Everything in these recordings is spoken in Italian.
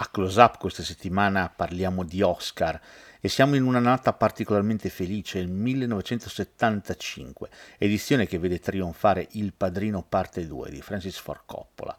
A Close Up questa settimana parliamo di Oscar e siamo in un'annata particolarmente felice, il 1975, edizione che vede trionfare Il Padrino parte 2 di Francis Ford Coppola,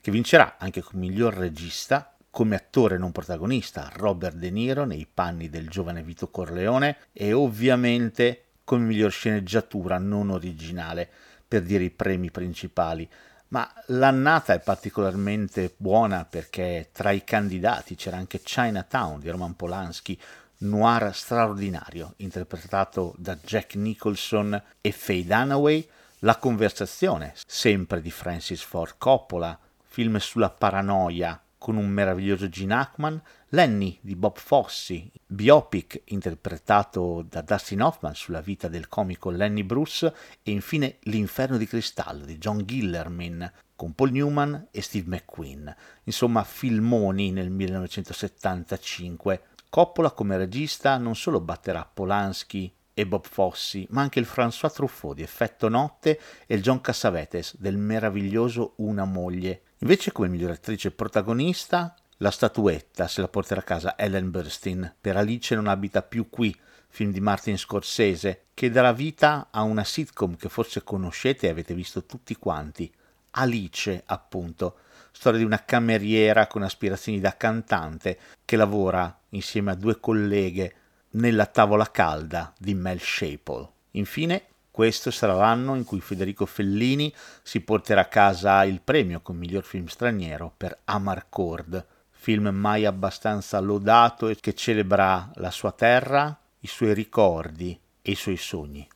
che vincerà anche come miglior regista, come attore non protagonista Robert De Niro nei panni del giovane Vito Corleone e ovviamente come miglior sceneggiatura non originale, per dire i premi principali ma l'annata è particolarmente buona perché tra i candidati c'era anche Chinatown di Roman Polanski, noir straordinario, interpretato da Jack Nicholson e Faye Dunaway, La conversazione, sempre di Francis Ford Coppola, film sulla paranoia con un meraviglioso Gene Hackman, Lenny di Bob Fosse, biopic interpretato da Dustin Hoffman sulla vita del comico Lenny Bruce e infine L'inferno di cristallo di John Gillerman con Paul Newman e Steve McQueen. Insomma, filmoni nel 1975. Coppola come regista non solo batterà Polanski e Bob Fosse, ma anche il François Truffaut di Effetto Notte e il John Cassavetes del meraviglioso Una moglie. Invece come miglior attrice protagonista la statuetta se la porterà a casa Ellen Burstyn per Alice non abita più qui, film di Martin Scorsese, che darà vita a una sitcom che forse conoscete e avete visto tutti quanti. Alice, appunto, storia di una cameriera con aspirazioni da cantante che lavora insieme a due colleghe nella tavola calda di Mel Shaple. Infine, questo sarà l'anno in cui Federico Fellini si porterà a casa il premio come miglior film straniero per Amarcord, film mai abbastanza lodato e che celebra la sua terra, i suoi ricordi e i suoi sogni.